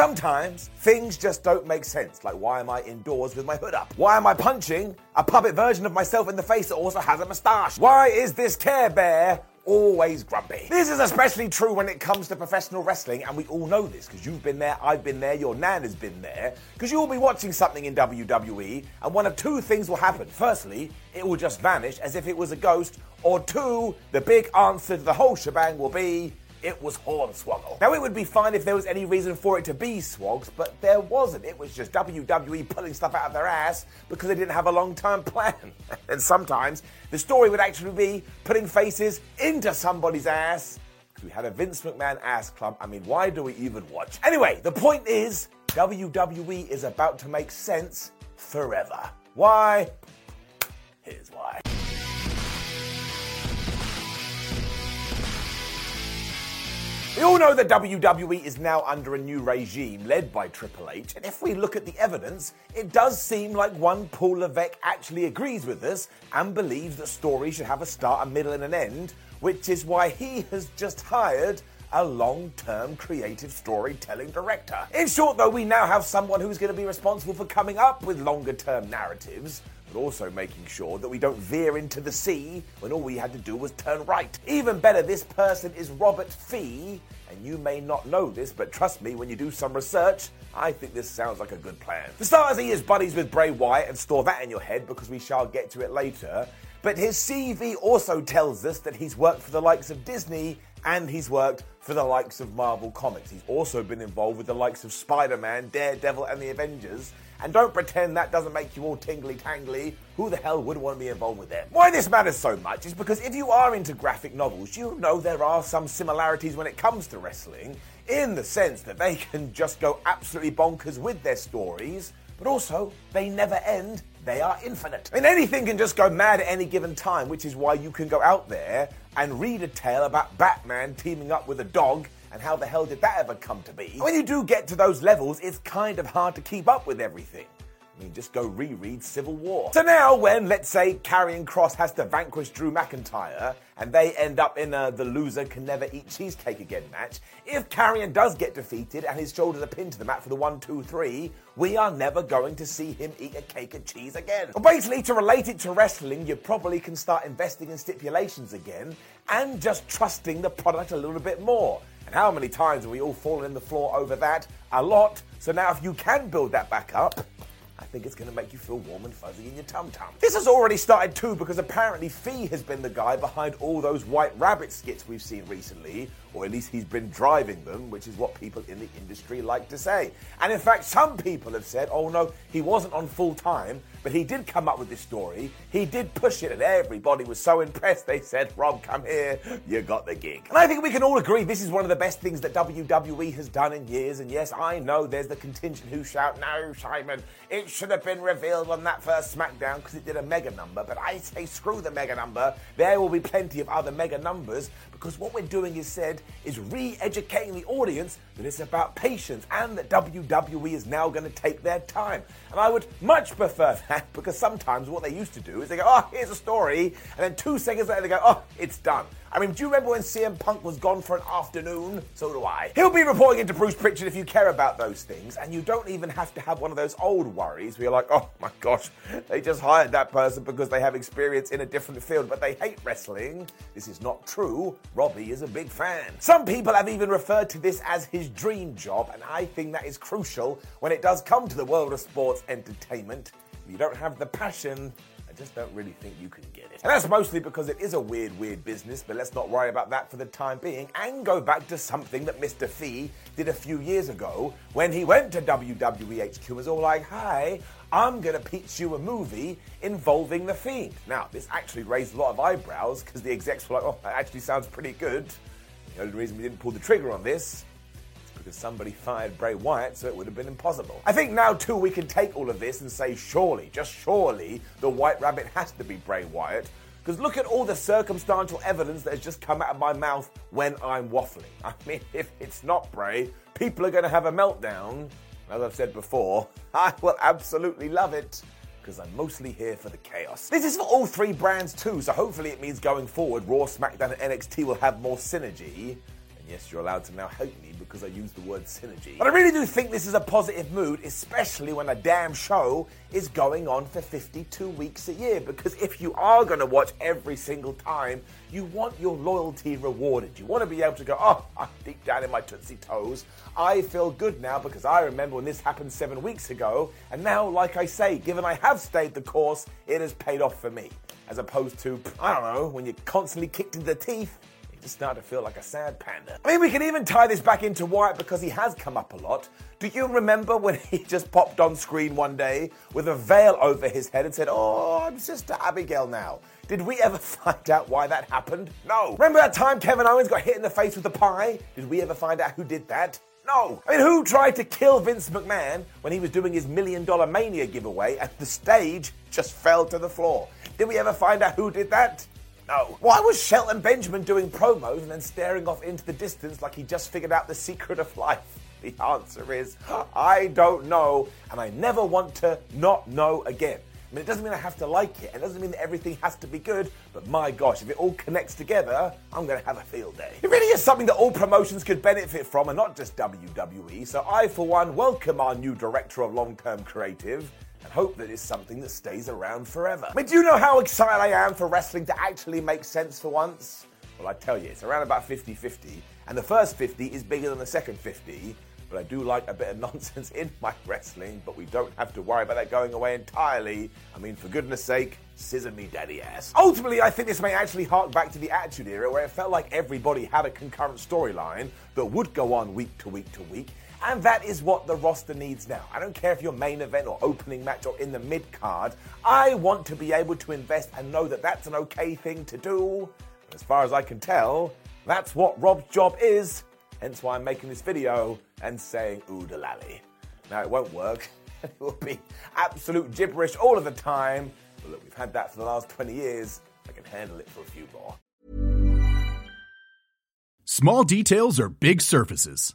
Sometimes things just don't make sense. Like, why am I indoors with my hood up? Why am I punching a puppet version of myself in the face that also has a moustache? Why is this Care Bear always grumpy? This is especially true when it comes to professional wrestling, and we all know this because you've been there, I've been there, your nan has been there. Because you'll be watching something in WWE, and one of two things will happen. Firstly, it will just vanish as if it was a ghost, or two, the big answer to the whole shebang will be it was Hornswoggle. Now, it would be fine if there was any reason for it to be Swogs, but there wasn't. It was just WWE pulling stuff out of their ass because they didn't have a long term plan. and sometimes the story would actually be putting faces into somebody's ass. We had a Vince McMahon ass club. I mean, why do we even watch? Anyway, the point is WWE is about to make sense forever. Why? Here's why. We all know that WWE is now under a new regime led by Triple H, and if we look at the evidence, it does seem like one Paul Levesque actually agrees with us and believes that stories should have a start, a middle, and an end, which is why he has just hired a long term creative storytelling director. In short, though, we now have someone who's going to be responsible for coming up with longer term narratives, but also making sure that we don't veer into the sea when all we had to do was turn right. Even better, this person is Robert Fee, and you may not know this, but trust me, when you do some research, I think this sounds like a good plan. For starters, he is buddies with Bray Wyatt, and store that in your head because we shall get to it later. But his CV also tells us that he's worked for the likes of Disney and he's worked for the likes of Marvel Comics. He's also been involved with the likes of Spider Man, Daredevil, and the Avengers. And don't pretend that doesn't make you all tingly tangly. Who the hell would want to be involved with them? Why this matters so much is because if you are into graphic novels, you know there are some similarities when it comes to wrestling, in the sense that they can just go absolutely bonkers with their stories, but also they never end they are infinite. Mean, anything can just go mad at any given time, which is why you can go out there and read a tale about Batman teaming up with a dog and how the hell did that ever come to be? When you do get to those levels, it's kind of hard to keep up with everything. I mean, just go reread Civil War. So now, when, let's say, Karrion Cross has to vanquish Drew McIntyre, and they end up in a the loser can never eat cheesecake again match, if Karrion does get defeated and his shoulders are pinned to the mat for the one, two, three, we are never going to see him eat a cake of cheese again. Well, basically, to relate it to wrestling, you probably can start investing in stipulations again and just trusting the product a little bit more. And how many times have we all fallen in the floor over that? A lot. So now, if you can build that back up, I think it's going to make you feel warm and fuzzy in your tum tum. This has already started too because apparently Fee has been the guy behind all those White Rabbit skits we've seen recently, or at least he's been driving them, which is what people in the industry like to say. And in fact, some people have said, oh no, he wasn't on full time, but he did come up with this story. He did push it, and everybody was so impressed. They said, Rob, come here, you got the gig. And I think we can all agree this is one of the best things that WWE has done in years. And yes, I know there's the contingent who shout, no, Simon, it should have been revealed on that first SmackDown because it did a mega number. But I say, screw the mega number. There will be plenty of other mega numbers because what we're doing is said is re-educating the audience that it's about patience and that WWE is now going to take their time. And I would much prefer that because sometimes what they used to do is they go, oh, here's a story, and then two seconds later they go, oh, it's done. I mean, do you remember when CM Punk was gone for an afternoon? So do I. He'll be reporting into Bruce Pritchard if you care about those things, and you don't even have to have one of those old worries where you're like, oh my gosh, they just hired that person because they have experience in a different field, but they hate wrestling. This is not true. Robbie is a big fan. Some people have even referred to this as his dream job, and I think that is crucial when it does come to the world of sports entertainment. you don't have the passion, just don't really think you can get it. And that's mostly because it is a weird, weird business, but let's not worry about that for the time being and go back to something that Mr. Fee did a few years ago when he went to WWE HQ and was all like, hi, I'm gonna pitch you a movie involving The Fiend. Now, this actually raised a lot of eyebrows because the execs were like, oh, that actually sounds pretty good. The only reason we didn't pull the trigger on this because somebody fired Bray Wyatt, so it would have been impossible. I think now, too, we can take all of this and say, surely, just surely, the White Rabbit has to be Bray Wyatt. Because look at all the circumstantial evidence that has just come out of my mouth when I'm waffling. I mean, if it's not Bray, people are going to have a meltdown. As I've said before, I will absolutely love it because I'm mostly here for the chaos. This is for all three brands too, so hopefully it means going forward, Raw, SmackDown, and NXT will have more synergy. Yes, you're allowed to now hate me because I used the word synergy. But I really do think this is a positive mood, especially when a damn show is going on for 52 weeks a year. Because if you are going to watch every single time, you want your loyalty rewarded. You want to be able to go, oh, I'm deep down in my Tootsie Toes. I feel good now because I remember when this happened seven weeks ago. And now, like I say, given I have stayed the course, it has paid off for me. As opposed to, I don't know, when you're constantly kicked in the teeth just start to feel like a sad panda. I mean, we can even tie this back into Wyatt because he has come up a lot. Do you remember when he just popped on screen one day with a veil over his head and said, Oh, I'm Sister Abigail now? Did we ever find out why that happened? No. Remember that time Kevin Owens got hit in the face with a pie? Did we ever find out who did that? No. I mean, who tried to kill Vince McMahon when he was doing his million dollar mania giveaway and the stage just fell to the floor? Did we ever find out who did that? Why was Shelton Benjamin doing promos and then staring off into the distance like he just figured out the secret of life? The answer is, I don't know, and I never want to not know again. I mean, it doesn't mean I have to like it. It doesn't mean that everything has to be good. But my gosh, if it all connects together, I'm going to have a field day. It really is something that all promotions could benefit from, and not just WWE. So I, for one, welcome our new director of long-term creative and hope that it's something that stays around forever. I mean, do you know how excited I am for wrestling to actually make sense for once? Well, I tell you, it's around about 50 50, and the first 50 is bigger than the second 50. But I do like a bit of nonsense in my wrestling, but we don't have to worry about that going away entirely. I mean, for goodness sake, scissor me daddy ass. Ultimately, I think this may actually hark back to the Attitude Era, where it felt like everybody had a concurrent storyline that would go on week to week to week, and that is what the roster needs now. I don't care if you're main event or opening match or in the mid card. I want to be able to invest and know that that's an okay thing to do. And as far as I can tell, that's what Rob's job is. Hence why I'm making this video and saying oodalali. Now, it won't work. it will be absolute gibberish all of the time. But look, we've had that for the last 20 years. I can handle it for a few more. Small details are big surfaces